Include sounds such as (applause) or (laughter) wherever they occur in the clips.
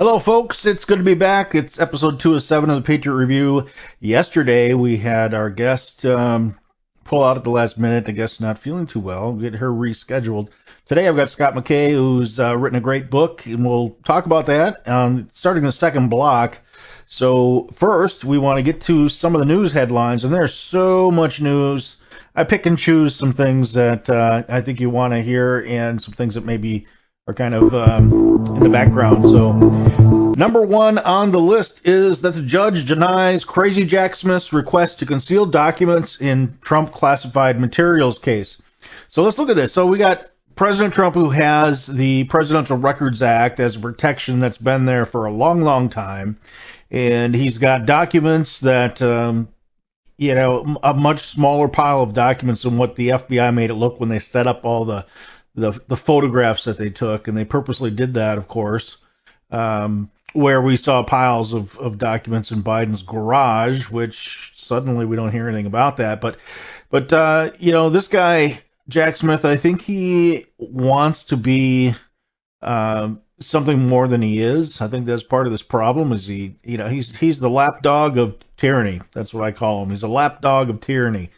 Hello, folks. It's good to be back. It's episode two of seven of the Patriot Review. Yesterday, we had our guest um, pull out at the last minute. I guess not feeling too well. Get her rescheduled. Today I've got Scott McKay, who's uh, written a great book, and we'll talk about that. Um, starting the second block. So first, we want to get to some of the news headlines, and there's so much news. I pick and choose some things that uh, I think you want to hear, and some things that maybe are kind of um, in the background. So Number one on the list is that the judge denies Crazy Jack Smith's request to conceal documents in Trump classified materials case. So let's look at this. So we got President Trump who has the Presidential Records Act as a protection that's been there for a long, long time. And he's got documents that, um, you know, a much smaller pile of documents than what the FBI made it look when they set up all the, the, the photographs that they took. And they purposely did that, of course. Um, where we saw piles of, of documents in Biden's garage, which suddenly we don't hear anything about that. But, but uh, you know, this guy Jack Smith, I think he wants to be uh, something more than he is. I think that's part of this problem. Is he, you know, he's he's the lapdog of tyranny. That's what I call him. He's a lapdog of tyranny,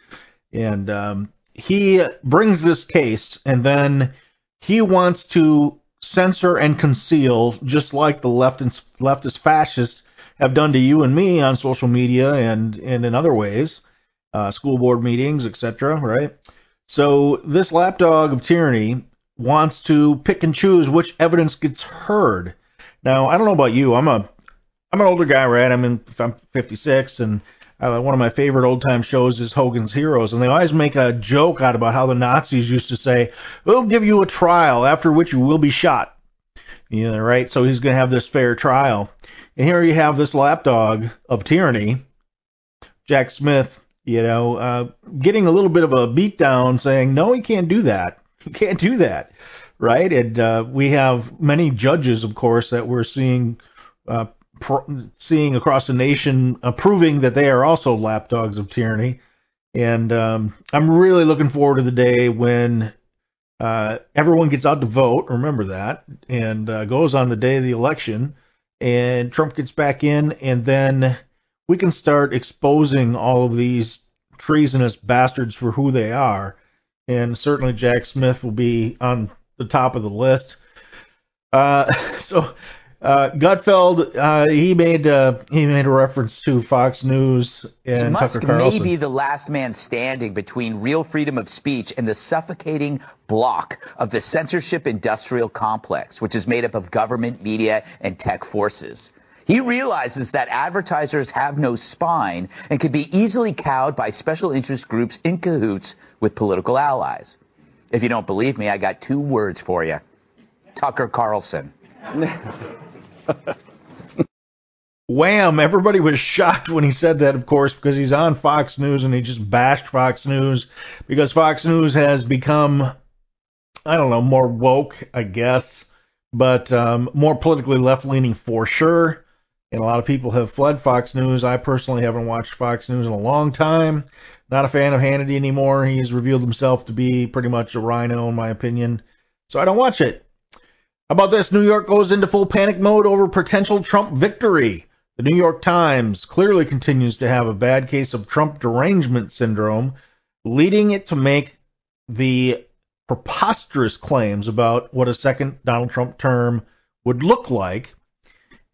and um, he brings this case, and then he wants to censor and conceal, just like the leftist, leftist fascists have done to you and me on social media and, and in other ways, uh, school board meetings, etc. Right? So this lapdog of tyranny wants to pick and choose which evidence gets heard. Now, I don't know about you. I'm a I'm an older guy, right? I'm in I'm 56, and uh, one of my favorite old time shows is Hogan's Heroes, and they always make a joke out about how the Nazis used to say, "We'll give you a trial, after which you will be shot." Yeah, right. So he's going to have this fair trial, and here you have this lapdog of tyranny, Jack Smith. You know, uh, getting a little bit of a beatdown, saying, "No, he can't do that. He can't do that." Right? And uh, we have many judges, of course, that we're seeing uh, seeing across the nation proving that they are also lapdogs of tyranny. And um, I'm really looking forward to the day when uh, everyone gets out to vote. Remember that, and uh, goes on the day of the election, and Trump gets back in, and then we can start exposing all of these treasonous bastards for who they are. And certainly Jack Smith will be on the top of the list. Uh, (laughs) so uh, Gutfeld, uh, he made uh, he made a reference to Fox News and Musk Tucker Carlson. may be the last man standing between real freedom of speech and the suffocating block of the censorship industrial complex, which is made up of government, media, and tech forces. He realizes that advertisers have no spine and can be easily cowed by special interest groups in cahoots with political allies. If you don't believe me, I got two words for you. Tucker Carlson. (laughs) (laughs) Wham! Everybody was shocked when he said that, of course, because he's on Fox News and he just bashed Fox News because Fox News has become, I don't know, more woke, I guess, but um, more politically left leaning for sure. And a lot of people have fled Fox News. I personally haven't watched Fox News in a long time. Not a fan of Hannity anymore. He's revealed himself to be pretty much a rhino, in my opinion. So I don't watch it. About this? New York goes into full panic mode over potential Trump victory. The New York Times clearly continues to have a bad case of Trump derangement syndrome, leading it to make the preposterous claims about what a second Donald Trump term would look like.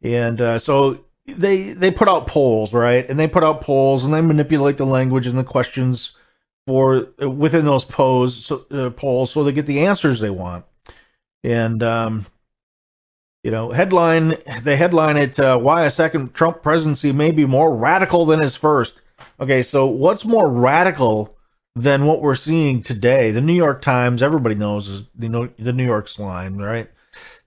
And uh, so they they put out polls, right? And they put out polls and they manipulate the language and the questions for within those polls, so, uh, polls, so they get the answers they want. And um, you know, headline the headline it uh, why a second Trump presidency may be more radical than his first. Okay, so what's more radical than what we're seeing today? The New York Times, everybody knows, is the New York slime, right?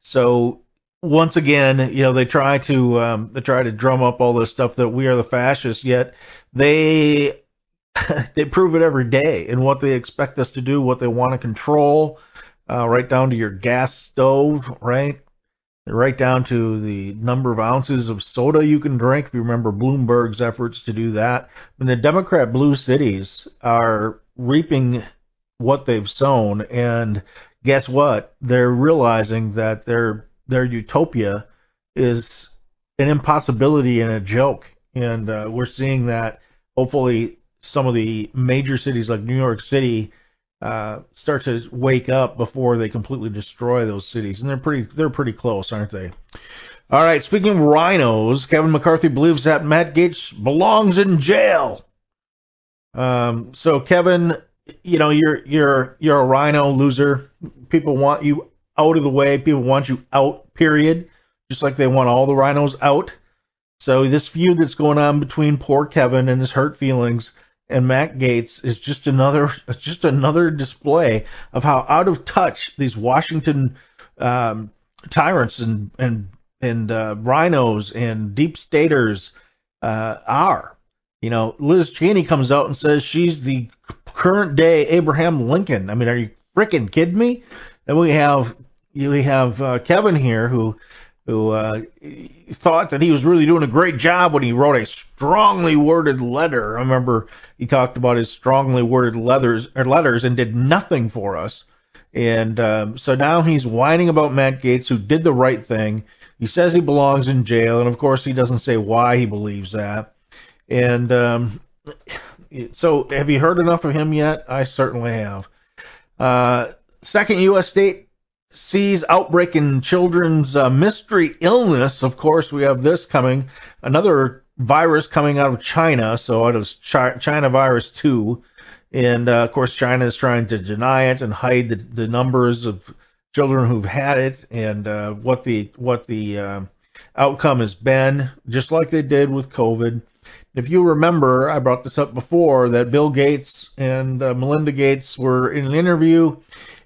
So once again, you know, they try to um, they try to drum up all this stuff that we are the fascists, yet they (laughs) they prove it every day in what they expect us to do, what they want to control, uh, right down to your gas stove, right? Right down to the number of ounces of soda you can drink. If you remember Bloomberg's efforts to do that, and the Democrat blue cities are reaping what they've sown, and guess what? They're realizing that their their utopia is an impossibility and a joke, and uh, we're seeing that. Hopefully, some of the major cities like New York City uh, start to wake up before they completely destroy those cities, and they're pretty they're pretty close, aren't they? All right. Speaking of rhinos, Kevin McCarthy believes that Matt Gaetz belongs in jail. Um, so Kevin, you know you're you're you're a rhino loser. People want you out of the way. People want you out. Period. Just like they want all the rhinos out. So this feud that's going on between poor Kevin and his hurt feelings and Matt Gaetz is just another (laughs) just another display of how out of touch these Washington um, tyrants and and and uh, RINOs and deep staters uh, are. You know, Liz Cheney comes out and says she's the current day Abraham Lincoln. I mean, are you freaking kidding me? Then we have we have uh, Kevin here who who uh, thought that he was really doing a great job when he wrote a strongly worded letter. I remember he talked about his strongly worded letters or letters and did nothing for us. And um, so now he's whining about Matt Gaetz, who did the right thing. He says he belongs in jail, and of course he doesn't say why he believes that. And um, so, have you heard enough of him yet? I certainly have. Uh, second U.S. state sees outbreak in children's uh, mystery illness. Of course, we have this coming, another virus coming out of China, so out of China virus 2. And uh, of course, China is trying to deny it and hide the, the numbers of children who've had it and uh, what the what the uh, outcome has been, just like they did with COVID. If you remember, I brought this up before that Bill Gates and uh, Melinda Gates were in an interview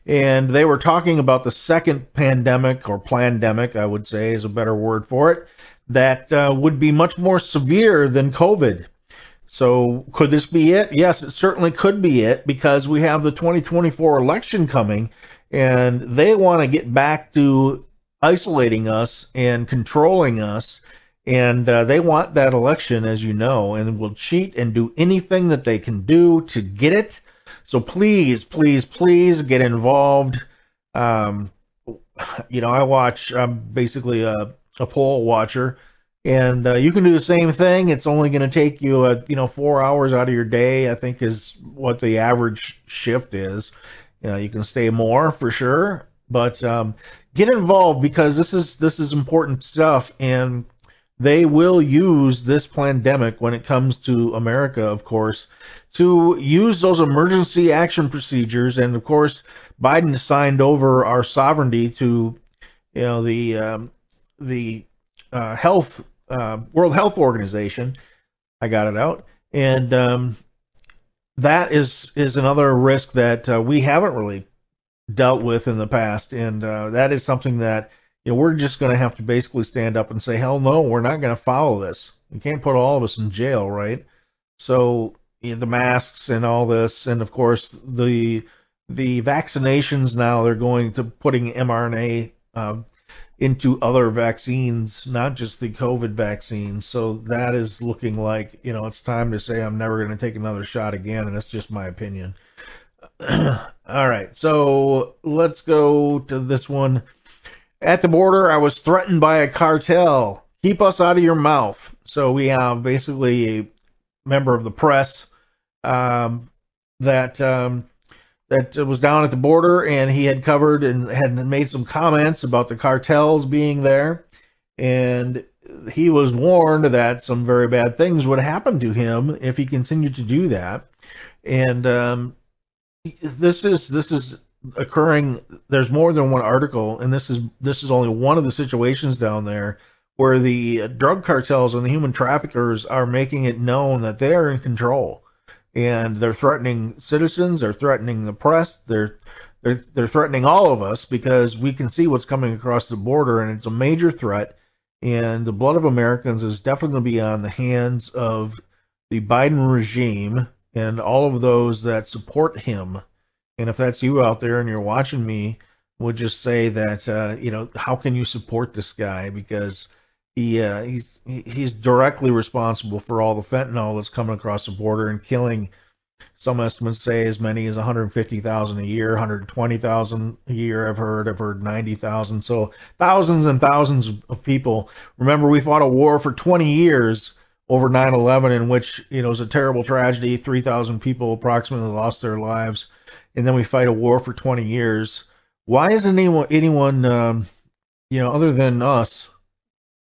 and they were talking about the second pandemic or pandemic, I would say is a better word for it, that uh, would be much more severe than COVID. So could this be it? Yes, it certainly could be it because we have the 2024 election coming and they want to get back to isolating us and controlling us. And uh, they want that election, as you know, and will cheat and do anything that they can do to get it. So please, please, please get involved. Um, you know, I watch. I'm basically a, a poll watcher, and uh, you can do the same thing. It's only going to take you, a, you know, four hours out of your day. I think is what the average shift is. You, know, you can stay more for sure, but um, get involved because this is this is important stuff, and they will use this pandemic when it comes to America, of course, to use those emergency action procedures. And of course, Biden signed over our sovereignty to, you know, the um, the uh, health uh, World Health Organization. I got it out, and um, that is is another risk that uh, we haven't really dealt with in the past, and uh, that is something that you know, we're just going to have to basically stand up and say, hell no, we're not going to follow this. We can't put all of us in jail, right? So the masks and all this, and of course the the vaccinations now they're going to putting mRNA uh, into other vaccines, not just the COVID vaccine. So that is looking like you know it's time to say I'm never going to take another shot again, and that's just my opinion. (clears throat) all right, so let's go to this one. At the border, I was threatened by a cartel. Keep us out of your mouth. So we have basically member of the press um, that um, that was down at the border, and he had covered and had made some comments about the cartels being there. and he was warned that some very bad things would happen to him if he continued to do that. And um, this is this is occurring. There's more than one article, and this is this is only one of the situations down there where the drug cartels and the human traffickers are making it known that they are in control, and they're threatening citizens, they're threatening the press, they're they're, they're threatening all of us because we can see what's coming across the border, and it's a major threat. And the blood of Americans is definitely going to be on the hands of the Biden regime and all of those that support him. And if that's you out there and you're watching me, would just say that uh, you know how can you support this guy? Because he uh, he's he's directly responsible for all the fentanyl that's coming across the border and killing some estimates say as many as 150,000 a year, 120,000 a year. I've heard. I've heard 90,000. So thousands and thousands of people. Remember, we fought a war for 20 years over 9/11, in which you know it was a terrible tragedy. 3,000 people approximately lost their lives, and then we fight a war for 20 years. Why isn't anyone, anyone, um, you know, other than us,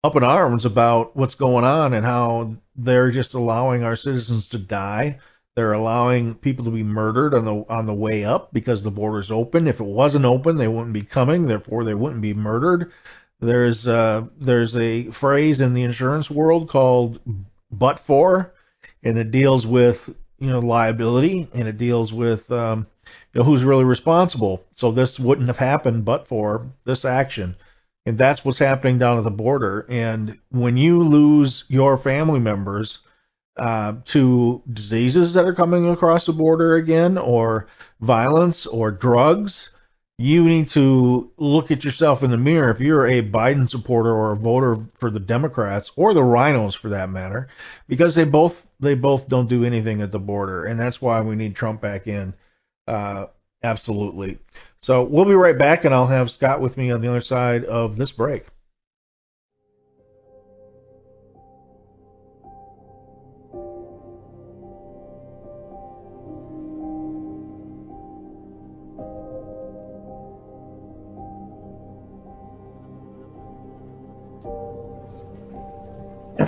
up in arms about what's going on and how they're just allowing our citizens to die? They're allowing people to be murdered on the on the way up because the border's open. If it wasn't open, they wouldn't be coming. Therefore, they wouldn't be murdered. There's uh, there's a phrase in the insurance world called "but for," and it deals with you know liability and it deals with um, you know who's really responsible. So this wouldn't have happened but for this action, and that's what's happening down at the border. And when you lose your family members uh, to diseases that are coming across the border again, or violence, or drugs, you need to look at yourself in the mirror. If you're a Biden supporter or a voter for the Democrats or the Rhinos, for that matter, because they both they both don't do anything at the border, and that's why we need Trump back in. Uh, absolutely. So we'll be right back, and I'll have Scott with me on the other side of this break.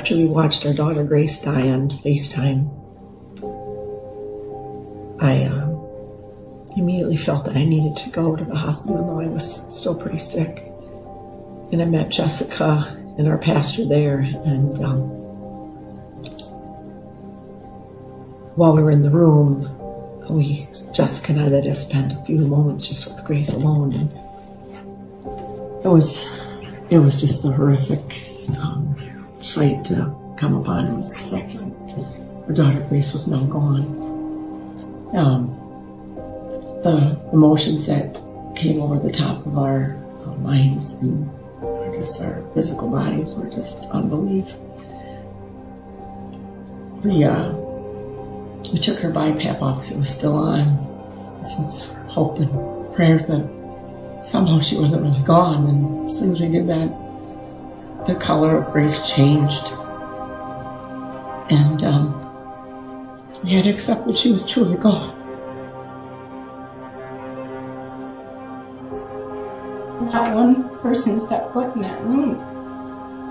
after we watched our daughter Grace die on FaceTime, I uh, immediately felt that I needed to go to the hospital, though I was still pretty sick. And I met Jessica and our pastor there, and um, while we were in the room, we Jessica and I let us spend a few moments just with Grace alone, and it was it was just a horrific um, sight to come upon It was the fact that our daughter Grace was now gone. Um, the emotions that came over the top of our, our minds and just our physical bodies were just unbelief. We uh, we took her BiPAP off because it was still on. This was hope and prayers that somehow she wasn't really gone. And as soon as we did that, the color of Grace changed. And um, we had to accept that she was truly gone. Not one person stepped foot in that room.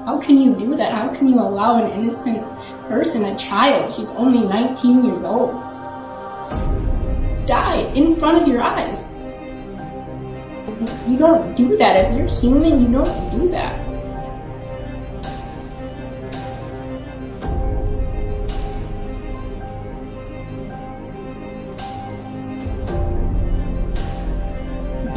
How can you do that? How can you allow an innocent person, a child, she's only 19 years old, die in front of your eyes? You don't do that. If you're human, you don't do that.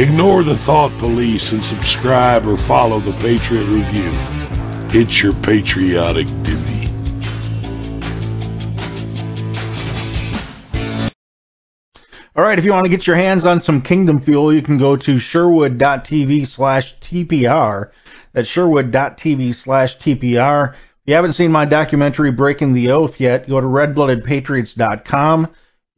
Ignore the thought police and subscribe or follow the Patriot Review. It's your patriotic duty. All right, if you want to get your hands on some Kingdom Fuel, you can go to sherwood.tv slash TPR. That's sherwood.tv slash TPR. If you haven't seen my documentary Breaking the Oath yet, go to redbloodedpatriots.com.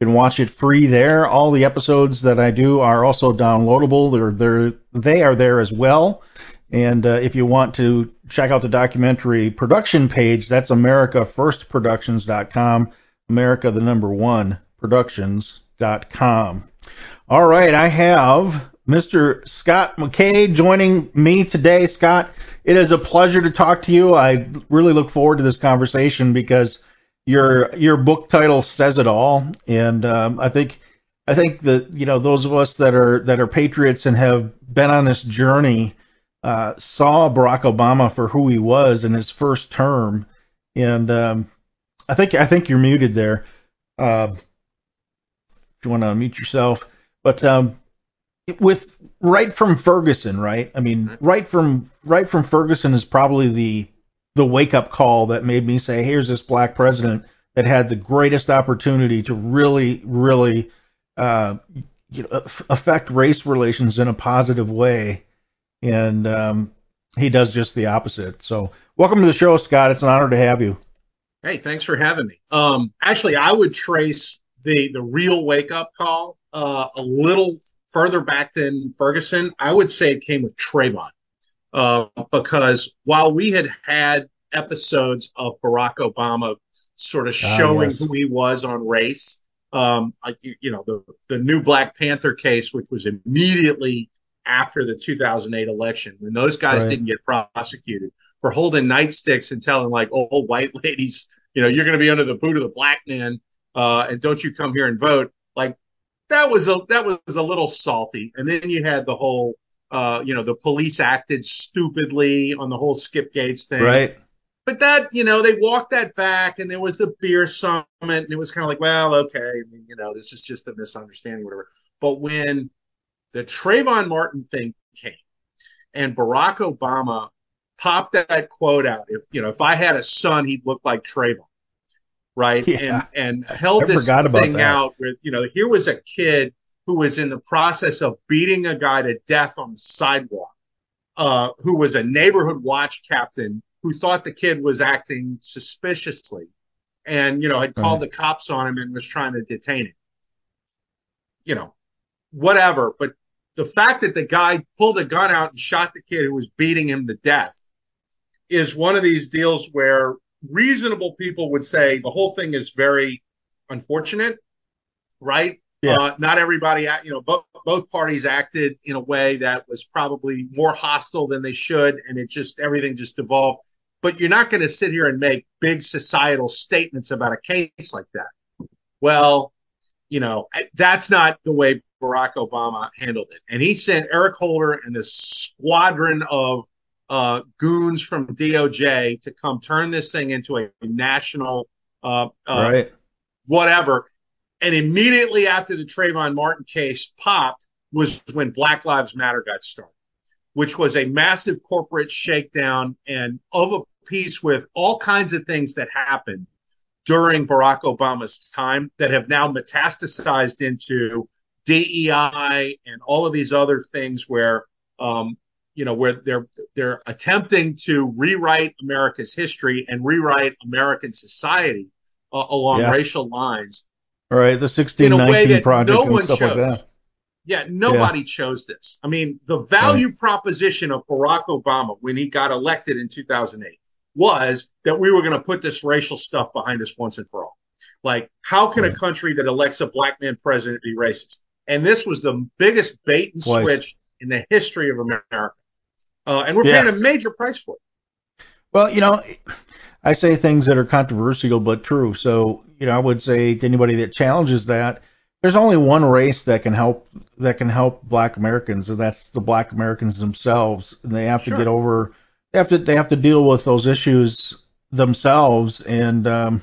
You can watch it free there. All the episodes that I do are also downloadable. They're, they're they are there as well. And uh, if you want to check out the documentary production page, that's AmericaFirstProductions.com. America, the number one, Productions.com. All right, I have Mr. Scott McKay joining me today. Scott, it is a pleasure to talk to you. I really look forward to this conversation because your your book title says it all, and um, I think I think that you know those of us that are that are patriots and have been on this journey uh, saw Barack Obama for who he was in his first term, and um, I think I think you're muted there. Uh, if you want to unmute yourself, but um, with right from Ferguson, right? I mean, right from right from Ferguson is probably the the wake up call that made me say, here's this black president that had the greatest opportunity to really, really uh, you know, affect race relations in a positive way, and um, he does just the opposite. So, welcome to the show, Scott. It's an honor to have you. Hey, thanks for having me. Um, actually, I would trace the the real wake up call uh, a little further back than Ferguson. I would say it came with Trayvon. Uh, because while we had had episodes of Barack Obama sort of ah, showing yes. who he was on race, um, like you know the the new Black Panther case, which was immediately after the 2008 election, when those guys right. didn't get prosecuted for holding nightsticks and telling like old white (laughs) ladies, you know, you're going to be under the boot of the black man, uh, and don't you come here and vote. Like that was a that was a little salty. And then you had the whole uh, you know, the police acted stupidly on the whole Skip Gates thing. Right. But that, you know, they walked that back and there was the beer summit and it was kind of like, well, okay, I mean, you know, this is just a misunderstanding, whatever. But when the Trayvon Martin thing came and Barack Obama popped that quote out, if, you know, if I had a son, he'd look like Trayvon. Right. Yeah. And, and held I this thing out with, you know, here was a kid who was in the process of beating a guy to death on the sidewalk, uh, who was a neighborhood watch captain who thought the kid was acting suspiciously and, you know, had called right. the cops on him and was trying to detain him. You know, whatever. But the fact that the guy pulled a gun out and shot the kid who was beating him to death is one of these deals where reasonable people would say the whole thing is very unfortunate, right? Yeah. Uh, not everybody, you know, both, both parties acted in a way that was probably more hostile than they should, and it just everything just devolved. But you're not going to sit here and make big societal statements about a case like that. Well, you know, that's not the way Barack Obama handled it. And he sent Eric Holder and this squadron of uh, goons from DOJ to come turn this thing into a national uh, uh, right. whatever. And immediately after the Trayvon Martin case popped was when Black Lives Matter got started, which was a massive corporate shakedown and of a piece with all kinds of things that happened during Barack Obama's time that have now metastasized into DEI and all of these other things where, um, you know, where they're they're attempting to rewrite America's history and rewrite American society uh, along yeah. racial lines Right, the 1619 project no and stuff chose. like that. Yeah, nobody yeah. chose this. I mean, the value right. proposition of Barack Obama when he got elected in 2008 was that we were going to put this racial stuff behind us once and for all. Like, how can right. a country that elects a black man president be racist? And this was the biggest bait and Twice. switch in the history of America. uh, and we're Yeah. paying a major price for it. Well, you know, I say things that are controversial but true. So, you know, I would say to anybody that challenges that, there's only one race that can help that can help Black Americans, and that's the Black Americans themselves. And they have Sure. to get over, they have to they have to deal with those issues themselves. And um,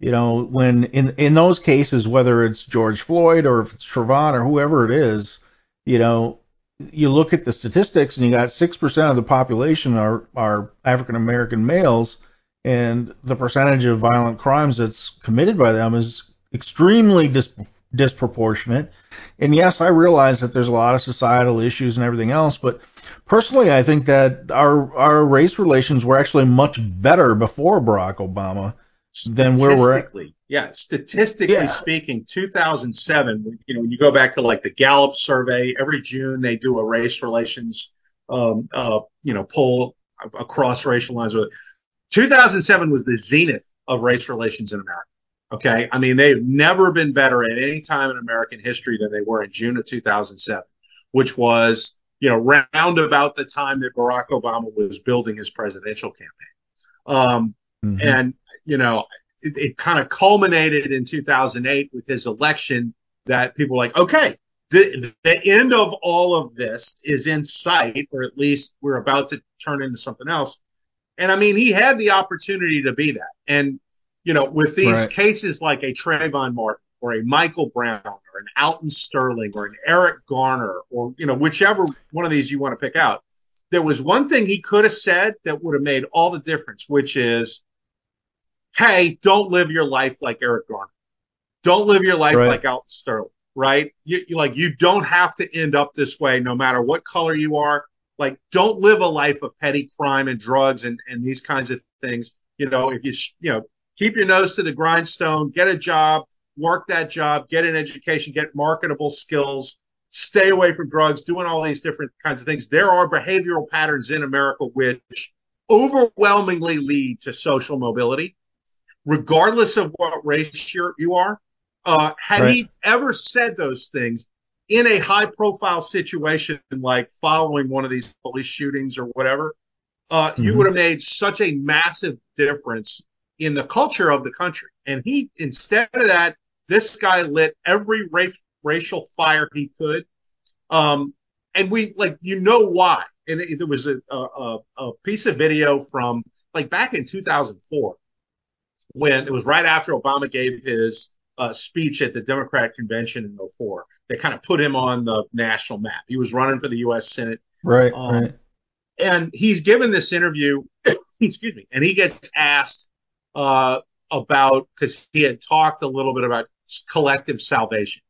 you know, when in in those cases, whether it's George Floyd or if it's Trayvon or whoever it is, you know, you look at the statistics and you got six percent of the population are are African American males, and the percentage of violent crimes that's committed by them is extremely dis- disproportionate. And yes, I realize that there's a lot of societal issues and everything else, but personally, I think that our our race relations were actually much better before Barack Obama than where we're at. Statistically, yeah, statistically Yeah. speaking, 2007. You know, when you go back to like the Gallup survey, every June they do a race relations, um, uh, you know, poll across racial lines. 2007 was the zenith of race relations in America. Okay, I mean they've never been better at any time in American history than they were in June of 2007, which was you know round about the time that Barack Obama was building his presidential campaign. Um, Mhm. and you know it, it kind of culminated in 2008 with his election that people were like okay the, the end of all of this is in sight or at least we're about to turn into something else and i mean he had the opportunity to be that and you know with these Right. cases like a Trayvon Martin or a Michael Brown or an Alton Sterling or an Eric Garner or you know whichever one of these you want to pick out there was one thing he could have said that would have made all the difference which is hey, don't live your life like Eric Garner. Don't live your life Right. like Alton Sterling, right? You, you like you don't have to end up this way no matter what color you are. Like don't live a life of petty crime and drugs and and these kinds of things. You know, if you you know, keep your nose to the grindstone, get a job, work that job, get an education, get marketable skills, stay away from drugs, doing all these different kinds of things. There are behavioral patterns in America which overwhelmingly lead to social mobility regardless of what race you're, you are. Uh, had he ever said those things in a high profile situation like following one of these police shootings or whatever, uh, you Mhm. would have made such a massive difference in the culture of the country. And he, instead of that, this guy lit every ra- racial fire he could. Um, and we like, you know why. And it, there was a, a, a piece of video from like back in 2004 when it was right after Obama gave his uh, speech at the Democrat convention in 04. that kind of put him on the national map. He was running for the U.S. Senate, Right, Um, right. and he's given this interview. (clears throat) excuse me, and he gets asked uh, about because he had talked a little bit about collective salvation,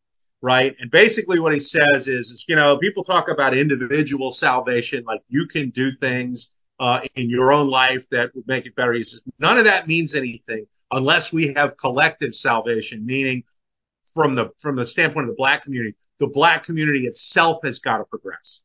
right? And basically, what he says is, is you know, people talk about individual salvation, like you can do things uh, in your own life that would make it better. He says none of that means anything unless we have collective salvation, meaning from the from the standpoint of the black community, the black community itself has got to progress.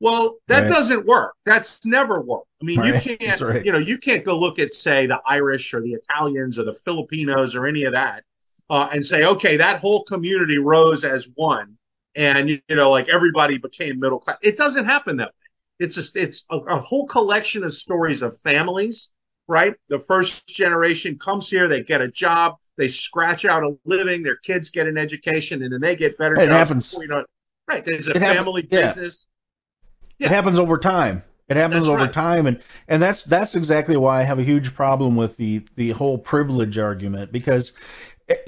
Well, that Right. doesn't work. That's never worked. I mean, Right. you (laughs) can't, right. you know, you can't go look at say the Irish or the Italians or the Filipinos or any of that uh, and say, okay, that whole community rose as one, and you know, like everybody became middle class. It doesn't happen that way. It's just it's a, a whole collection of stories of families, right? The first generation comes here, they get a job, they scratch out a living, their kids get an education, and then they get better It jobs. happens. you know. Right? There's a It happen- family yeah. business. Yeah. It happens over time. It happens That's over right. time, and and that's that's exactly why I have a huge problem with the the whole privilege argument because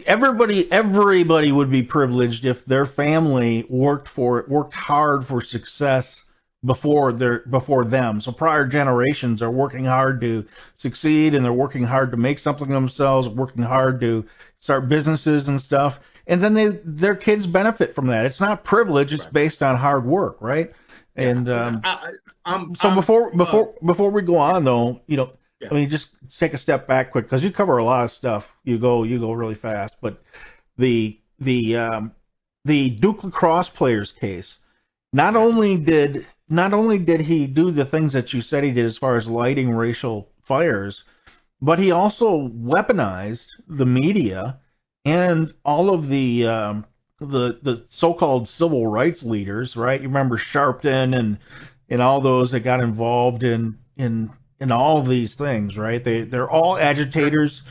everybody everybody would be privileged if their family worked for worked hard for success before their before them. So prior generations are working hard to succeed and they're working hard to make something themselves, working hard to start businesses and stuff. And then they their kids benefit from that. It's not privilege, it's based on hard work, right? And um I, I'm, so I'm, before uh, before before we go on though, you know, Yeah. I mean, just take a step back quick because you cover a lot of stuff. You go you go really fast, but the the um, the Duke lacrosse players case. Not only did not only did he do the things that you said he did as far as lighting racial fires, but he also weaponized the media and all of the um, the the so-called civil rights leaders, right? You remember Sharpton and and all those that got involved in in in all these things, right? They they're all agitators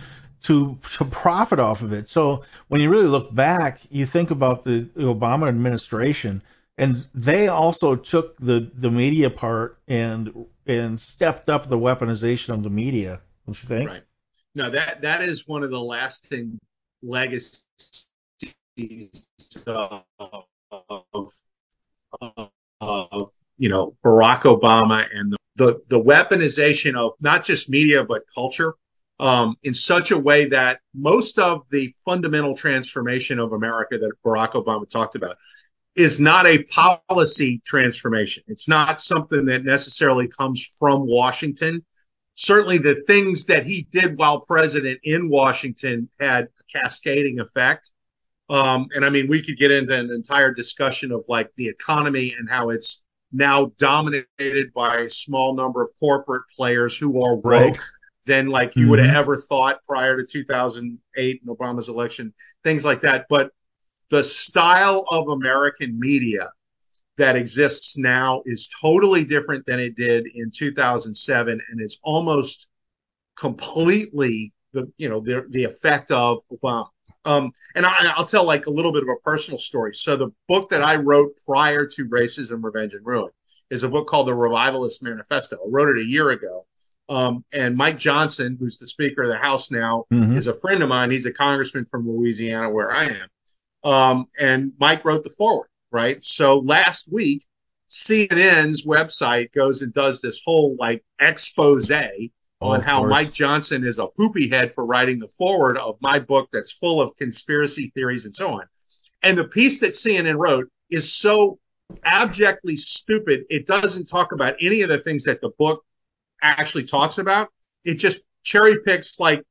to to profit off of it. So when you really look back, you think about the, the Obama administration, and they also took the the media part and and stepped up the weaponization of the media. Don't you think? Right. No, that that is one of the lasting legacies of, of, of you know Barack Obama and the, the, the weaponization of not just media but culture um, in such a way that most of the fundamental transformation of America that Barack Obama talked about is not a policy transformation. It's not something that necessarily comes from Washington. Certainly, the things that he did while president in Washington had a cascading effect. Um, and I mean, we could get into an entire discussion of like the economy and how it's now dominated by a small number of corporate players who are woke right. than like you mm-hmm. would have ever thought prior to 2008 and Obama's election, things like that. But the style of American media that exists now is totally different than it did in 2007, and it's almost completely the you know the the effect of Obama. Um, and I, will tell like a little bit of a personal story. So the book that I wrote prior to Racism, Revenge, and Ruin is a book called The Revivalist Manifesto. I wrote it a year ago. Um, and Mike Johnson, who's the Speaker of the House now, mm-hmm. is a friend of mine. He's a congressman from Louisiana, where I am. Um, and Mike wrote the foreword, right? So last week, CNN's website goes and does this whole like expose on how course. Mike Johnson is a poopy head for writing the foreword of my book that's full of conspiracy theories and so on. And the piece that CNN wrote is so abjectly stupid. It doesn't talk about any of the things that the book actually talks about. It just cherry picks like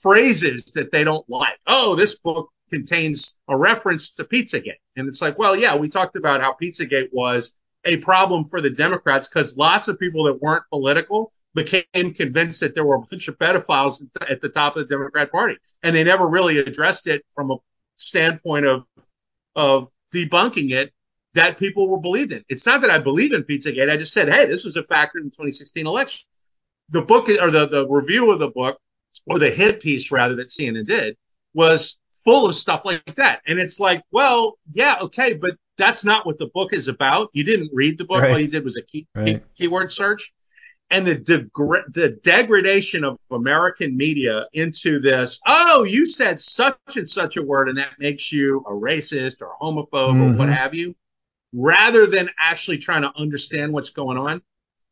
phrases that they don't like. Oh, this book contains a reference to Pizzagate. And it's like, well, yeah, we talked about how Pizzagate was a problem for the Democrats because lots of people that weren't political became convinced that there were a bunch of pedophiles at the top of the Democrat Party, and they never really addressed it from a standpoint of of debunking it that people were believed in. It's not that I believe in Pizzagate. I just said, hey, this was a factor in the 2016 election. The book or the, the review of the book or the hit piece rather that CNN did was full of stuff like that. And it's like, well, yeah, okay, but that's not what the book is about. You didn't read the book. Right. All you did was a key, right. key, keyword search and the the degradation of American media into this. Oh, you said such and such a word, and that makes you a racist or a homophobe mm-hmm. or what mm-hmm. have you, rather than actually trying to understand what's going on.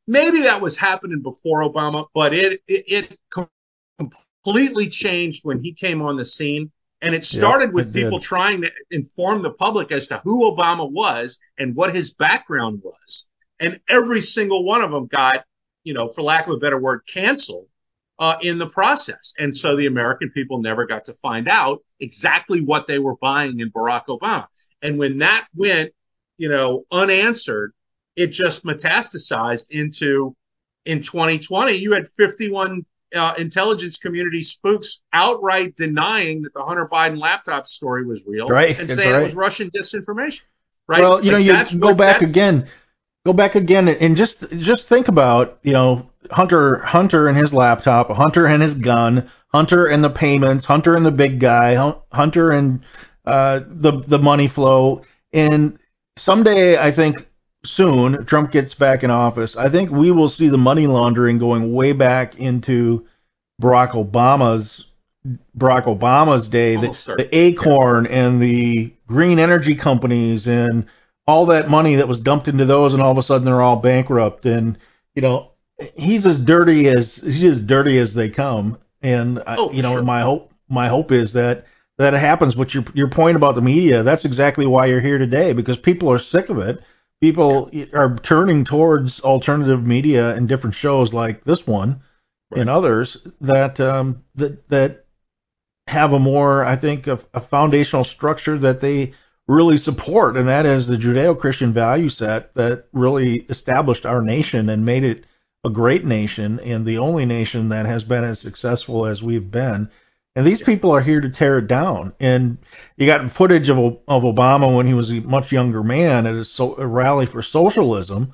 Maybe that was happening before Obama, but it it, it completely changed when he came on the scene. And it started with it people trying to inform the public as to who Obama was and what his background was. And every single one of them got you know, for lack of a better word, canceled uh, in the process. And so the American people never got to find out exactly what they were buying in Barack Obama. And when that went, you know, unanswered, it just metastasized into in 2020, you had 51 uh, intelligence community spooks outright denying that the Hunter Biden laptop story was real right, and saying right. it was Russian disinformation. Right. Well, you like know, you go back again go back again and just just think about you know Hunter Hunter and his laptop, Hunter and his gun, Hunter and the payments, Hunter and the big guy, Hunter and uh, the the money flow. And someday, I think soon, Trump gets back in office. I think we will see the money laundering going way back into Barack Obama's Barack Obama's day, the, the Acorn yeah. and the green energy companies and all that money that was dumped into those, and all of a sudden they're all bankrupt. And you know, he's as dirty as he's as dirty as they come. And uh, oh, you know, sure. my hope my hope is that that happens. But your your point about the media, that's exactly why you're here today because people are sick of it. People yeah. are turning towards alternative media and different shows like this one right. and others that um, that that have a more, I think, a, a foundational structure that they really support, and that is the Judeo-Christian value set that really established our nation and made it a great nation and the only nation that has been as successful as we've been. And these people are here to tear it down. And you got footage of of Obama when he was a much younger man at a, so, a rally for socialism,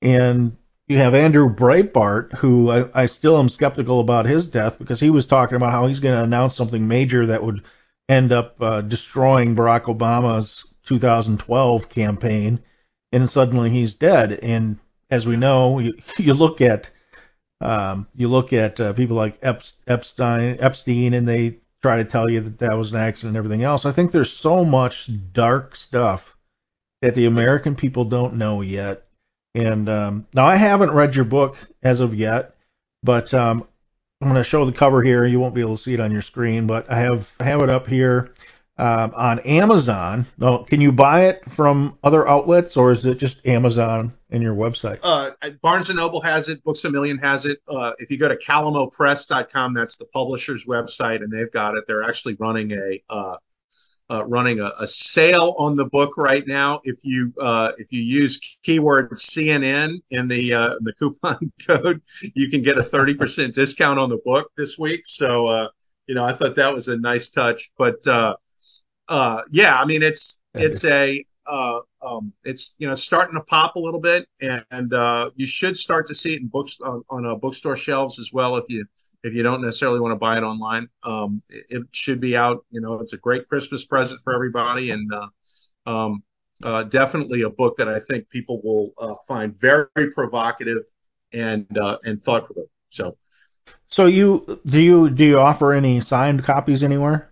And you have Andrew Breitbart, who I, I still am skeptical about his death because he was talking about how he's going to announce something major that would end up uh, destroying Barack Obama's 2012 campaign, and suddenly he's dead. And as we know, you, (laughs) you look at um, you look at uh, people like Epstein, Epstein, and they try to tell you that that was an accident and everything else. I think there's so much dark stuff that the American people don't know yet. And um, now I haven't read your book as of yet, but um, I'm going to show the cover here. You won't be able to see it on your screen, but I have I have it up here um, on Amazon. Now, can you buy it from other outlets, or is it just Amazon and your website? Uh, Barnes and Noble has it. Books a Million has it. Uh, if you go to CalamoPress.com, that's the publisher's website, and they've got it. They're actually running a uh, uh, running a, a, sale on the book right now. If you uh, if you use keyword CNN in the uh, the coupon (laughs) code, you can get a 30% discount on the book this week. So uh, you know, I thought that was a nice touch. But uh, yeah, I mean, it's it's a uh, um, it's you know starting to pop a little bit, and, and uh, you should start to see it in books on, on uh, bookstore shelves as well. If you if you don't necessarily want to buy it online, um, it, it, should be out. You know, it's a great Christmas present for everybody, and uh, um, uh, definitely a book that I think people will uh, find very provocative and uh, and thought provoking. So, so you do you do you offer any signed copies anywhere?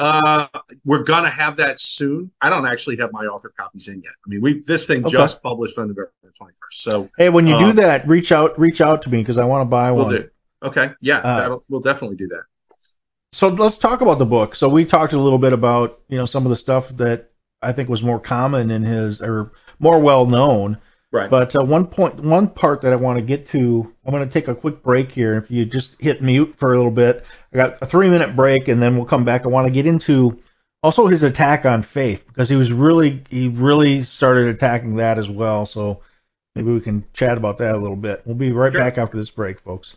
Uh, we're gonna have that soon. I don't actually have my author copies in yet. I mean, we this thing okay. just published on November 21st. So hey, when you um, do that, reach out reach out to me because I want to buy one. we'll one. Do. Okay, yeah, uh, we'll definitely do that. So let's talk about the book. So we talked a little bit about you know some of the stuff that I think was more common in his or more well known. Right. But uh, one point, one part that I want to get to, I'm going to take a quick break here. If you just hit mute for a little bit, I got a three minute break, and then we'll come back. I want to get into also his attack on faith because he was really, he really started attacking that as well. So maybe we can chat about that a little bit. We'll be right sure. back after this break, folks.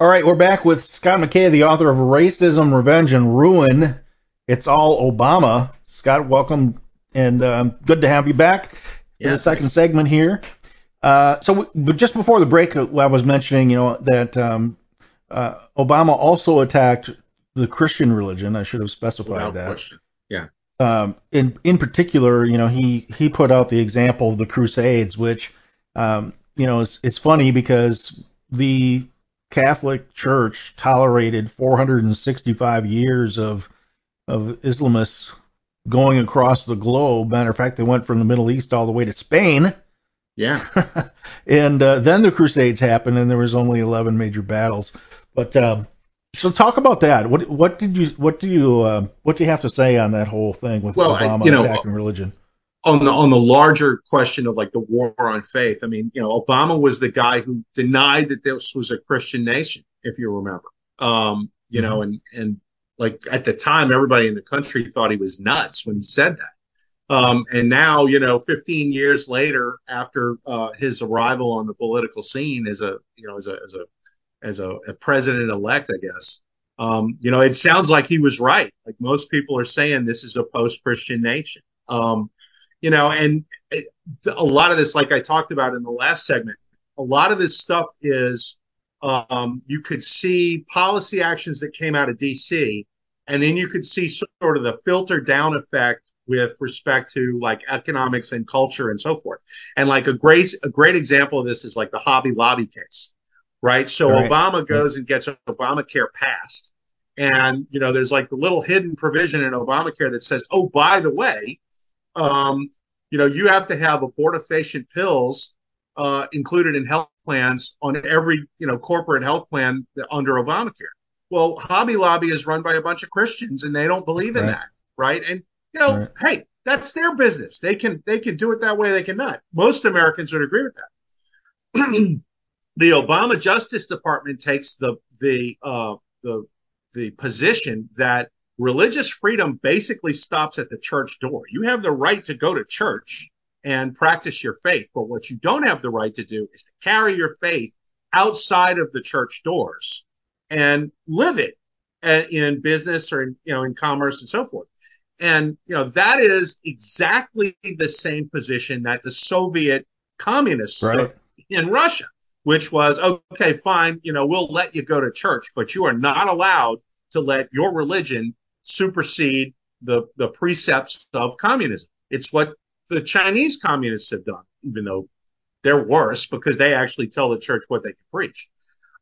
All right, we're back with Scott McKay, the author of Racism, Revenge, and Ruin. It's all Obama. Scott, welcome and um, good to have you back for the second segment here. Uh, so, but just before the break, uh, I was mentioning, you know, that um, uh, Obama also attacked the Christian religion. I should have specified Without that. question. Yeah. Um, in in particular, you know, he he put out the example of the Crusades, which, um, you know, is is funny because the Catholic Church tolerated 465 years of of Islamists going across the globe. Matter of fact, they went from the Middle East all the way to Spain. Yeah. (laughs) and uh, then the Crusades happened, and there was only 11 major battles. But um, so talk about that. What what did you what do you uh, what do you have to say on that whole thing with Well, I- Obama you know, attacking religion? On the on the larger question of like the war on faith, I mean, you know, Obama was the guy who denied that this was a Christian nation, if you remember. Um, you know, and and like at the time, everybody in the country thought he was nuts when he said that. Um, and now, you know, 15 years later, after uh, his arrival on the political scene as a, you know, as a as a as a, a president elect, I guess. Um, you know, it sounds like he was right. Like most people are saying, this is a post-Christian nation. Um, you know, and a lot of this, like I talked about in the last segment, a lot of this stuff is um, you could see policy actions that came out of D.C. and then you could see sort of the filter down effect with respect to like economics and culture and so forth. And like a great a great example of this is like the Hobby Lobby case, right? So Right. Obama goes and gets Obamacare passed, and you know there's like the little hidden provision in Obamacare that says, oh by the way, um, you know you have to have abortifacient pills uh, included in health plans on every you know corporate health plan under Obamacare. Well, Hobby Lobby is run by a bunch of Christians, and they don't believe in Right. that, right? And you know, Right. hey, that's their business. They can they can do it that way. They cannot. Most Americans would agree with that. (clears throat) the Obama Justice Department takes the the uh, the the position that religious freedom basically stops at the church door. You have the right to go to church and practice your faith, but what you don't have the right to do is to carry your faith outside of the church doors and live it uh, in business or in, you know in commerce and so forth. And you know that is exactly the same position that the Soviet communists Right. took in Russia, which was okay, fine, you know, we'll let you go to church, but you are not allowed to let your religion supersede the the precepts of communism. It's what the Chinese communists have done, even though they're worse because they actually tell the church what they can preach.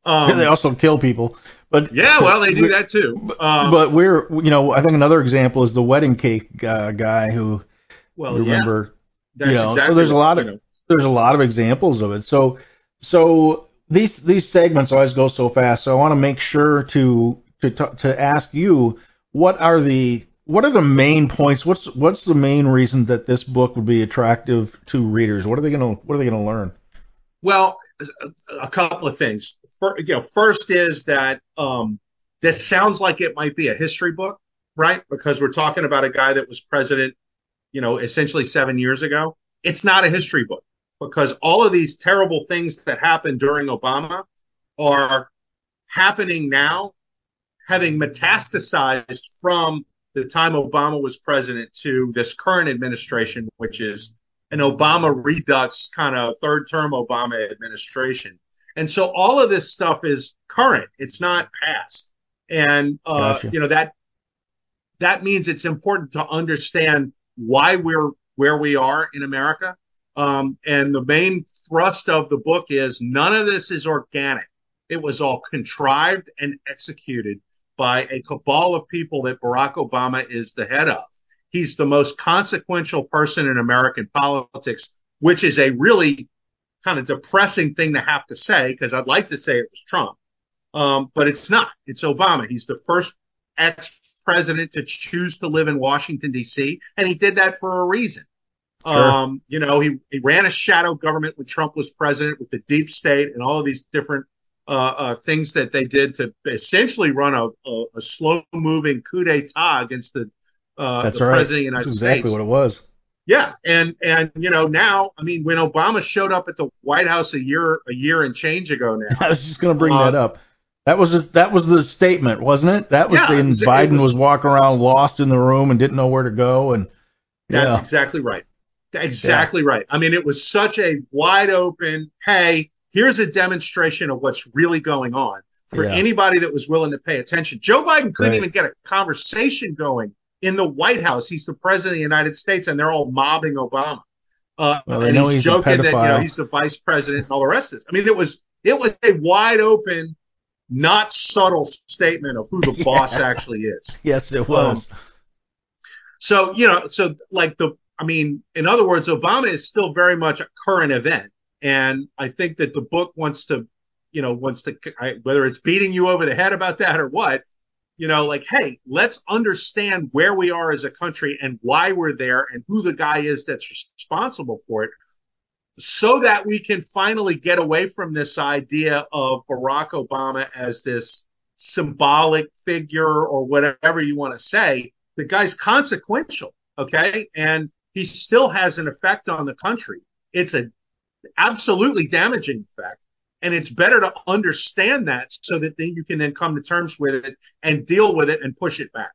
Um, they also kill people, but yeah, well, they do that too. Um, but we're you know I think another example is the wedding cake uh, guy who well, you yeah, remember that's you know, exactly so there's a lot of you know, there's a lot of examples of it. So so these these segments always go so fast. So I want to make sure to to to ask you what are the what are the main points? What's what's the main reason that this book would be attractive to readers? What are they gonna what are they gonna learn? Well, a- couple of things. Fir- you know, first is that um, this sounds like it might be a history book, right? Because we're talking about a guy that was president, you know, essentially seven years ago. It's not a history book because all of these terrible things that happened during Obama are happening now, having metastasized from the time Obama was president to this current administration, which is an Obama redux kind of third term Obama administration. And so all of this stuff is current. It's not past. And, uh, Gotcha. you know, that, that means it's important to understand why we're where we are in America. Um, and the main thrust of the book is none of this is organic. It was all contrived and executed by a cabal of people that Barack Obama is the head of. He's the most consequential person in American politics, which is a really kind of depressing thing to have to say because I'd like to say it was Trump. Um, but it's not. It's Obama. He's the first ex president to choose to live in Washington, D.C., and he did that for a reason. Um, you know, he, he ran a shadow government when Trump was president with the deep state and all of these different uh, uh, things that they did to essentially run a, a, a slow moving coup d'etat against the, uh, That's the right. president of the United That's exactly States. what it was. Yeah, and and you know now, I mean, when Obama showed up at the White House a year a year and change ago now, (laughs) I was just going to bring Uh, that up. That was just, that was the statement, wasn't it? That was Yeah, the was- Biden was, was- walking around lost in the room and didn't know where to go, and That's yeah, exactly right. Exactly right. I mean, it was such a wide open, hey, here's a demonstration of what's really going on for Yeah. anybody that was willing to pay attention. Joe Biden couldn't Right. even get a conversation going in the White House. He's the president of the United States, and they're all mobbing Obama. Uh, Well, and he's, he's joking that you know he's the vice president and all the rest of this. I mean, it was it was a wide open, not subtle statement of who the (laughs) boss actually is. yes, it was. So, you know, so like the, I mean, in other words, Obama is still very much a current event. And I think that the book wants to, you know, wants to, I, whether it's beating you over the head about that or what, you know, like, hey, let's understand where we are as a country and why we're there and who the guy is that's responsible for it so that we can finally get away from this idea of Barack Obama as this symbolic figure or whatever you want to say. The guy's consequential, okay? And he still has an effect on the country. It's a absolutely damaging effect. And it's better to understand that so that then you can then come to terms with it and deal with it and push it back.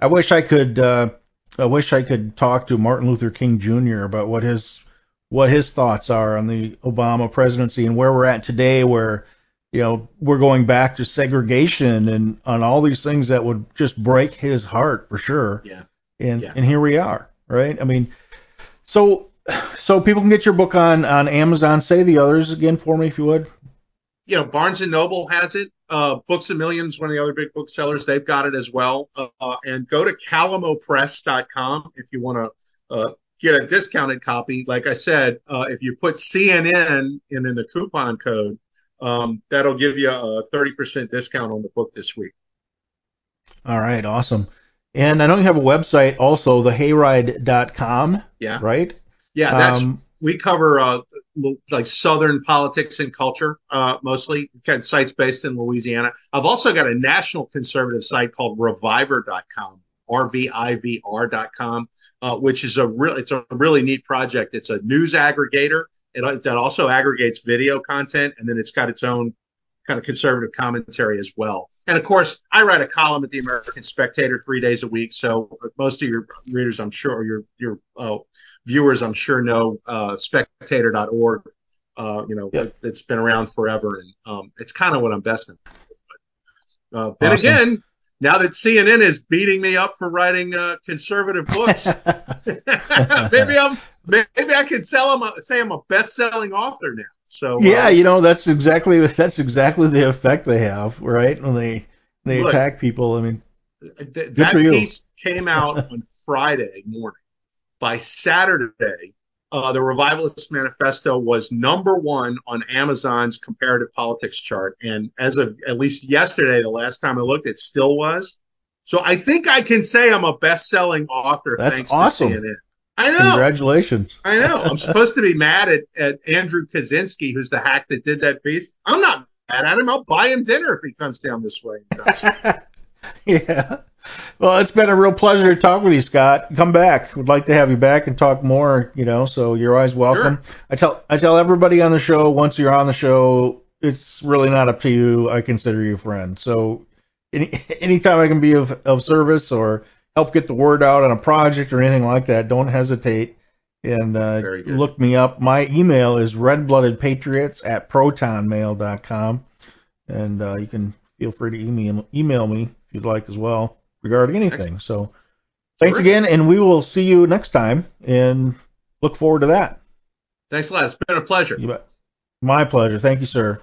I wish I could. Uh, I wish I could talk to Martin Luther King Jr. about what his what his thoughts are on the Obama presidency and where we're at today, where you know we're going back to segregation and on all these things that would just break his heart for sure. Yeah. And Yeah. and here we are, right? I mean, so so people can get your book on on Amazon. Say the others again for me if you would. you know, Barnes and Noble has it. Uh, Books a Millions, one of the other big booksellers, they've got it as well. Uh, and go to calamopress.com if you want to uh, get a discounted copy. Like I said, uh, if you put CNN in, in the coupon code, um, that'll give you a 30% discount on the book this week. All right, awesome. And I know you have a website also, thehayride.com, Yeah. right? Yeah, that's Um, we cover uh, like Southern politics and culture uh, mostly. Sites based in Louisiana. I've also got a national conservative site called Reviver.com, R-V-I-V-R.com, uh, which is a real it's a really neat project. It's a news aggregator. It, that also aggregates video content, and then it's got its own kind of conservative commentary as well. And of course, I write a column at the American Spectator three days a week. So most of your readers, I'm sure, your your uh, viewers, I'm sure, know uh, spectator.org. Uh, you know, Yeah. it, it's been around forever, and um, it's kind of what I'm best for. But, uh, then Awesome. again, now that CNN is beating me up for writing uh, conservative books, (laughs) maybe I'm maybe I can sell them. Say I'm a best-selling author now. So yeah, uh, you know that's exactly that's exactly the effect they have, right? When they they Look. attack people. I mean, Th- that piece came out on Friday morning. By Saturday, uh, the Revivalist Manifesto was number one on Amazon's comparative politics chart, and as of at least yesterday, the last time I looked, it still was. So I think I can say I'm a best-selling author That's thanks awesome. to CNN. I know. congratulations. I know. I'm supposed to be mad at, at Andrew Kaczynski, who's the hack that did that piece. I'm not mad at him. I'll buy him dinner if he comes down this way. (laughs) and does it. yeah. Well, it's been a real pleasure to talk with you, Scott. Come back. Would like to have you back and talk more. You know, so you're always welcome. Sure. I tell I tell everybody on the show once you're on the show, it's really not up to you. I consider you a friend. So any anytime I can be of, of service or help get the word out on a project or anything like that, don't hesitate and uh, look me up. My email is redbloodedpatriots at protonmail.com, and uh, you can feel free to email email me you'd like as well regarding anything. Excellent. So thanks Terrific. again, and we will see you next time, and look forward to that. Thanks a lot. It's been a pleasure. My pleasure. Thank you, sir.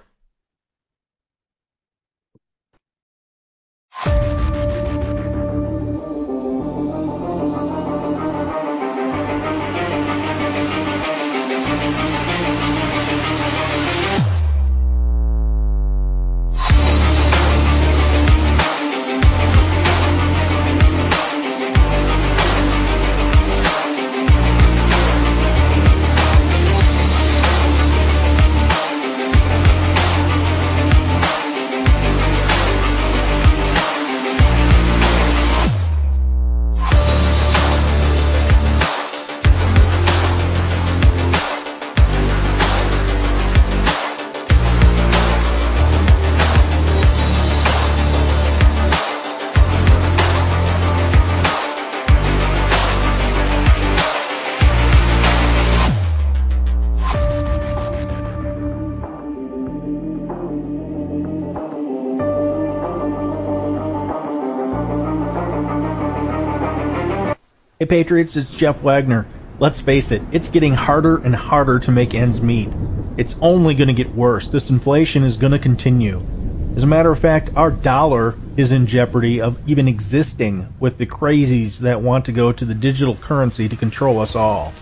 Patriots, it's Jeff Wagner. Let's face it, it's getting harder and harder to make ends meet. It's only going to get worse. This inflation is going to continue. As a matter of fact, our dollar is in jeopardy of even existing with the crazies that want to go to the digital currency to control us all.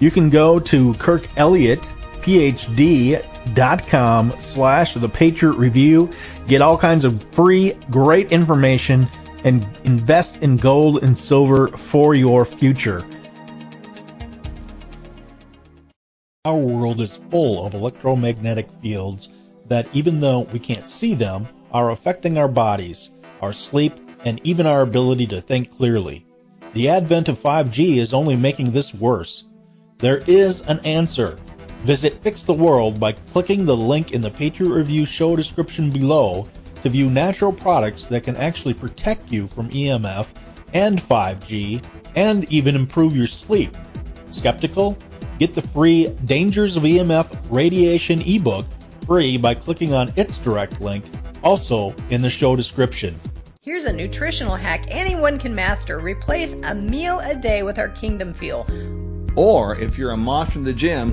You can go to Kirk Elliott, PhD.com slash the Patriot Review, get all kinds of free, great information, and invest in gold and silver for your future. Our world is full of electromagnetic fields that, even though we can't see them, are affecting our bodies, our sleep, and even our ability to think clearly. The advent of 5G is only making this worse. There is an answer. Visit Fix the World by clicking the link in the Patriot Review show description below to view natural products that can actually protect you from EMF and 5G and even improve your sleep. Skeptical? Get the free Dangers of EMF Radiation ebook free by clicking on its direct link, also in the show description. Here's a nutritional hack anyone can master. Replace a meal a day with our Kingdom Fuel. Or if you're a monster in the gym,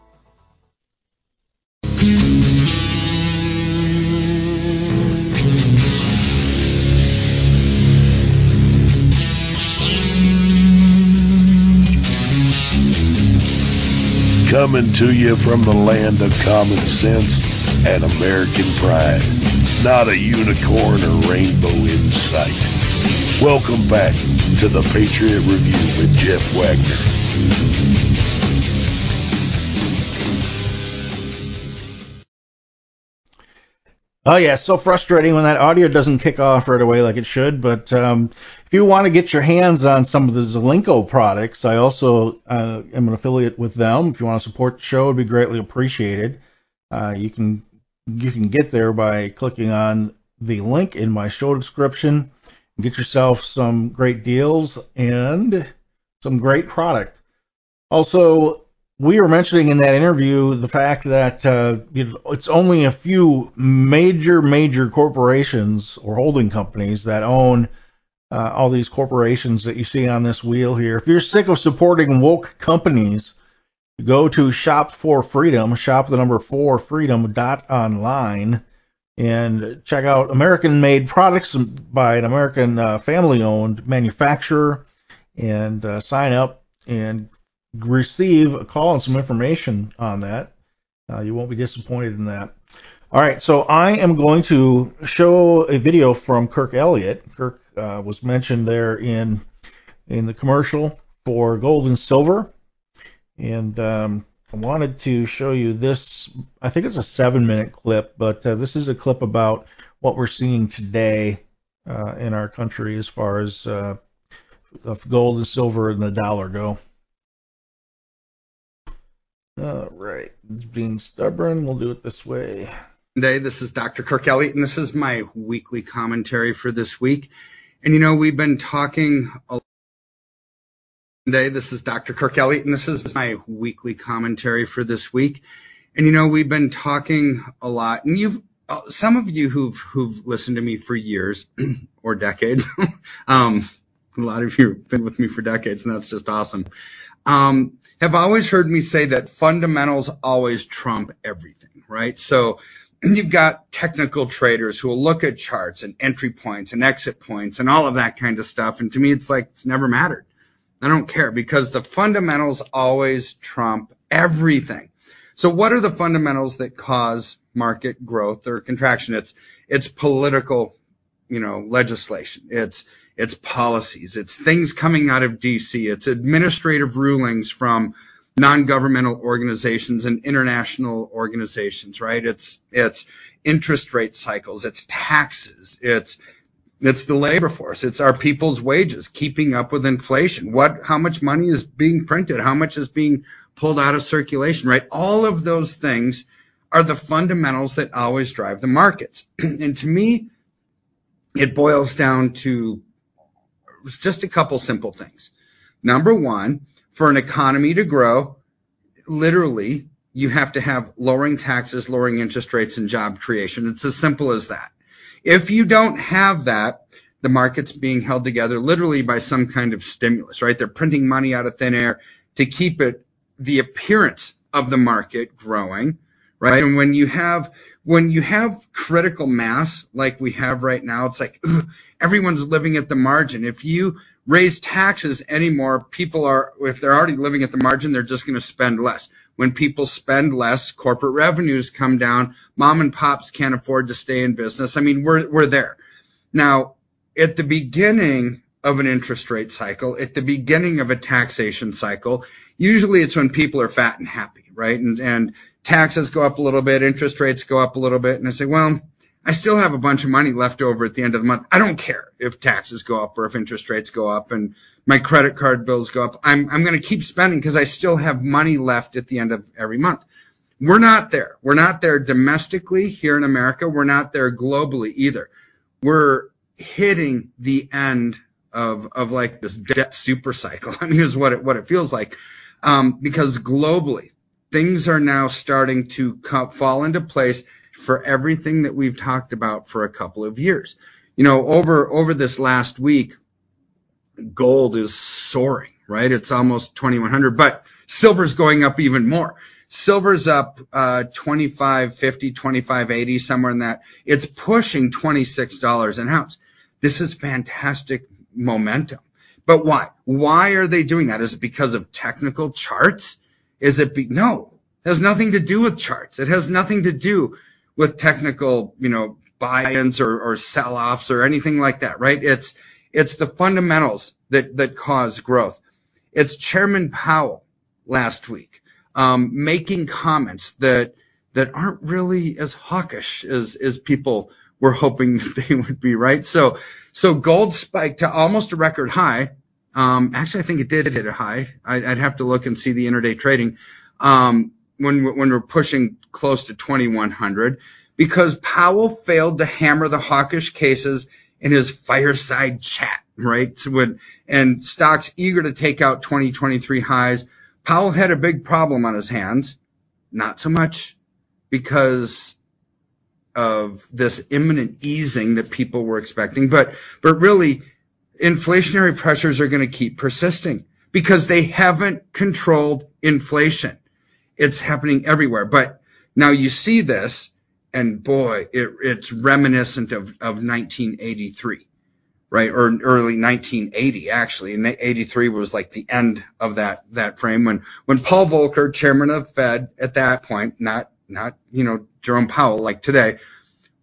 Coming to you from the land of common sense and American pride. Not a unicorn or rainbow in sight. Welcome back to the Patriot Review with Jeff Wagner. Oh yeah, so frustrating when that audio doesn't kick off right away like it should. But um, if you want to get your hands on some of the Zelenko products, I also uh, am an affiliate with them. If you want to support the show, it'd be greatly appreciated. Uh, you can you can get there by clicking on the link in my show description. Get yourself some great deals and some great product. Also, we were mentioning in that interview the fact that uh, it's only a few major, major corporations or holding companies that own uh, all these corporations that you see on this wheel here. If you're sick of supporting woke companies, go to Shop for Freedom, shop the number four freedom dot online, and check out American-made products by an American uh, family-owned manufacturer, and uh, sign up and receive a call and some information on that. Uh, you won't be disappointed in that. All right, so I am going to show a video from Kirk Elliott. Kirk uh, was mentioned there in in the commercial for gold and silver, and um, I wanted to show you this. I think it's a seven-minute clip, but uh, this is a clip about what we're seeing today uh, in our country as far as uh, gold and silver and the dollar go. All right, being stubborn, we'll do it this way. Today, this is Dr. Kirk Elliott, and this is my weekly commentary for this week. And you know, we've been talking a Day, this is Dr. Kirk Elliott, and this is my weekly commentary for this week. And you know, we've been talking a lot, and you've uh, some of you who've who've listened to me for years (clears throat) or decades, (laughs) um, a lot of you have been with me for decades, and that's just awesome. Um, have always heard me say that fundamentals always trump everything, right? So you've got technical traders who will look at charts and entry points and exit points and all of that kind of stuff. And to me, it's like it's never mattered. I don't care because the fundamentals always trump everything. So what are the fundamentals that cause market growth or contraction? It's it's political, you know, legislation. It's it's policies. It's things coming out of DC. It's administrative rulings from non-governmental organizations and international organizations, right? It's it's interest rate cycles. It's taxes. It's it's the labor force. It's our people's wages keeping up with inflation. What, how much money is being printed? How much is being pulled out of circulation, right? All of those things are the fundamentals that always drive the markets. (clears throat) and to me, it boils down to just a couple simple things. Number one, for an economy to grow, literally, you have to have lowering taxes, lowering interest rates, and job creation. It's as simple as that. If you don't have that, the market's being held together literally by some kind of stimulus, right? They're printing money out of thin air to keep it the appearance of the market growing, right? And when you have when you have critical mass like we have right now, it's like ugh, everyone's living at the margin. If you raise taxes anymore, people are if they're already living at the margin, they're just going to spend less. When people spend less, corporate revenues come down. Mom and pops can't afford to stay in business. I mean, we're, we're there. Now, at the beginning of an interest rate cycle, at the beginning of a taxation cycle, usually it's when people are fat and happy, right? And, and taxes go up a little bit, interest rates go up a little bit. And I say, well, I still have a bunch of money left over at the end of the month. I don't care if taxes go up or if interest rates go up and my credit card bills go up. I'm, I'm going to keep spending because I still have money left at the end of every month. We're not there. We're not there domestically here in America. We're not there globally either. We're hitting the end of, of like this debt super cycle. I mean, is what it, what it feels like. Um, because globally, things are now starting to come, fall into place for everything that we've talked about for a couple of years. You know, over, over this last week, gold is soaring, right? It's almost 2100, but silver's going up even more. Silver's up, uh, 2550, 2580, somewhere in that. It's pushing $26 an ounce. This is fantastic momentum. But why? Why are they doing that? Is it because of technical charts? Is it be, no, it has nothing to do with charts. It has nothing to do with technical, you know, buy-ins or, or sell-offs or anything like that, right? It's, it's the fundamentals that, that cause growth. It's Chairman Powell last week, um, making comments that, that aren't really as hawkish as, as people were hoping (laughs) they would be, right? So, so gold spiked to almost a record high. Um, actually, I think it did hit a high. I'd, have to look and see the intraday trading. Um, when we're pushing close to 2100 because Powell failed to hammer the hawkish cases in his fireside chat, right? And stocks eager to take out 2023 highs. Powell had a big problem on his hands, not so much because of this imminent easing that people were expecting, but, but really inflationary pressures are going to keep persisting because they haven't controlled inflation. It's happening everywhere. But now you see this, and boy, it, it's reminiscent of, of 1983, right? Or early 1980, actually. And 83 was like the end of that, that frame when, when Paul Volcker, chairman of Fed at that point, not, not, you know, Jerome Powell like today,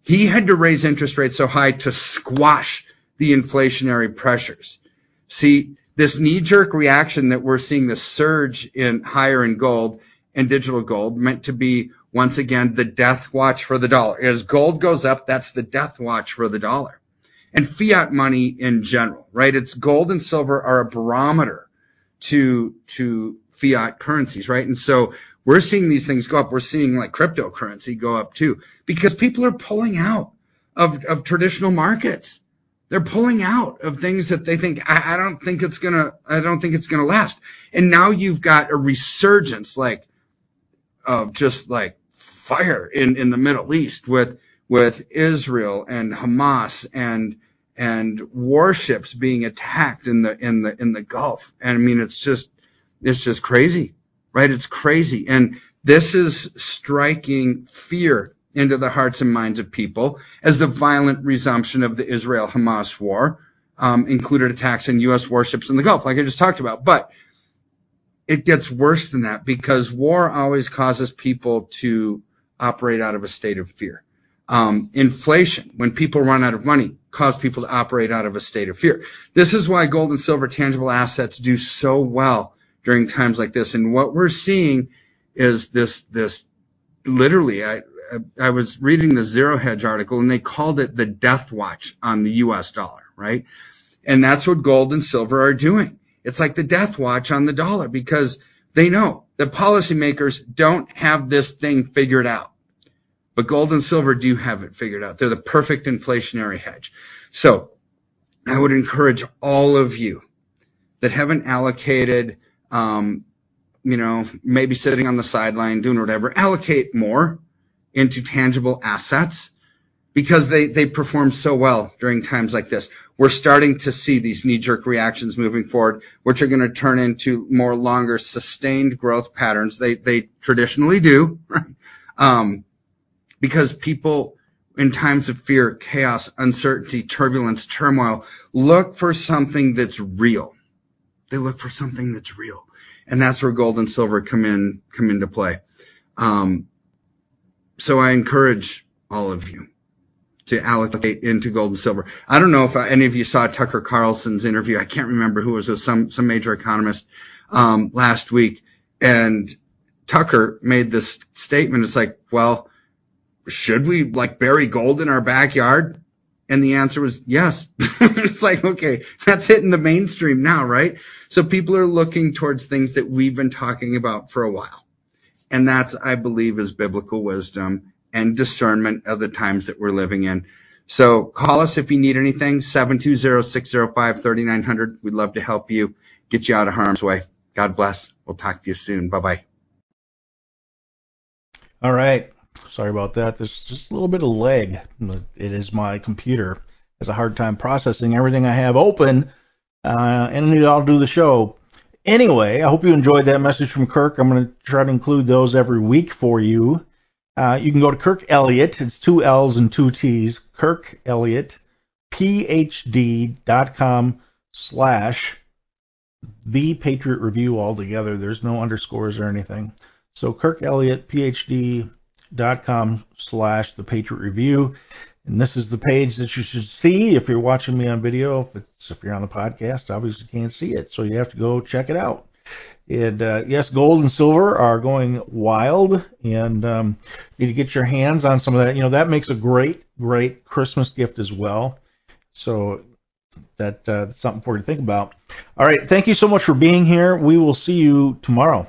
he had to raise interest rates so high to squash the inflationary pressures. See, this knee jerk reaction that we're seeing the surge in higher in gold and digital gold meant to be once again the death watch for the dollar. As gold goes up, that's the death watch for the dollar. And fiat money in general, right? It's gold and silver are a barometer to to fiat currencies, right? And so we're seeing these things go up. We're seeing like cryptocurrency go up too because people are pulling out of, of traditional markets. They're pulling out of things that they think, I, I don't think it's gonna, I don't think it's gonna last. And now you've got a resurgence like of just like fire in, in the Middle East with, with Israel and Hamas and, and warships being attacked in the, in the, in the Gulf. And I mean, it's just, it's just crazy, right? It's crazy. And this is striking fear into the hearts and minds of people as the violent resumption of the Israel Hamas war um, included attacks on U.S. warships in the Gulf, like I just talked about. But it gets worse than that because war always causes people to operate out of a state of fear. Um, inflation, when people run out of money, cause people to operate out of a state of fear. This is why gold and silver tangible assets do so well during times like this. And what we're seeing is this, this literally, I, I was reading the Zero Hedge article and they called it the death watch on the US dollar, right? And that's what gold and silver are doing. It's like the death watch on the dollar because they know that policymakers don't have this thing figured out. But gold and silver do have it figured out. They're the perfect inflationary hedge. So I would encourage all of you that haven't allocated, um, you know, maybe sitting on the sideline doing whatever, allocate more into tangible assets because they, they perform so well during times like this. We're starting to see these knee jerk reactions moving forward, which are going to turn into more longer sustained growth patterns. They, they traditionally do, right? (laughs) Um, because people in times of fear, chaos, uncertainty, turbulence, turmoil, look for something that's real. They look for something that's real. And that's where gold and silver come in, come into play. Um, so I encourage all of you to allocate into gold and silver. I don't know if any of you saw Tucker Carlson's interview. I can't remember who was some some major economist um, last week, and Tucker made this statement. It's like, well, should we like bury gold in our backyard? And the answer was yes. (laughs) it's like, okay, that's hitting the mainstream now, right? So people are looking towards things that we've been talking about for a while. And that's, I believe, is biblical wisdom and discernment of the times that we're living in. So call us if you need anything, 720-605-3900. We'd love to help you get you out of harm's way. God bless. We'll talk to you soon. Bye bye. All right. Sorry about that. There's just a little bit of lag. It is my computer. Has a hard time processing everything I have open, uh, and I'll do the show. Anyway, I hope you enjoyed that message from Kirk. I'm going to try to include those every week for you. Uh, you can go to Kirk Elliott. It's two L's and two T's. Kirk Elliott, PhD.com slash the Patriot Review altogether. There's no underscores or anything. So Kirk Elliott, PhD.com slash the Patriot Review. And this is the page that you should see if you're watching me on video. If it's if you're on the podcast, obviously you can't see it, so you have to go check it out. And uh, yes, gold and silver are going wild, and um, you need to get your hands on some of that. You know that makes a great, great Christmas gift as well. So that uh, that's something for you to think about. All right, thank you so much for being here. We will see you tomorrow.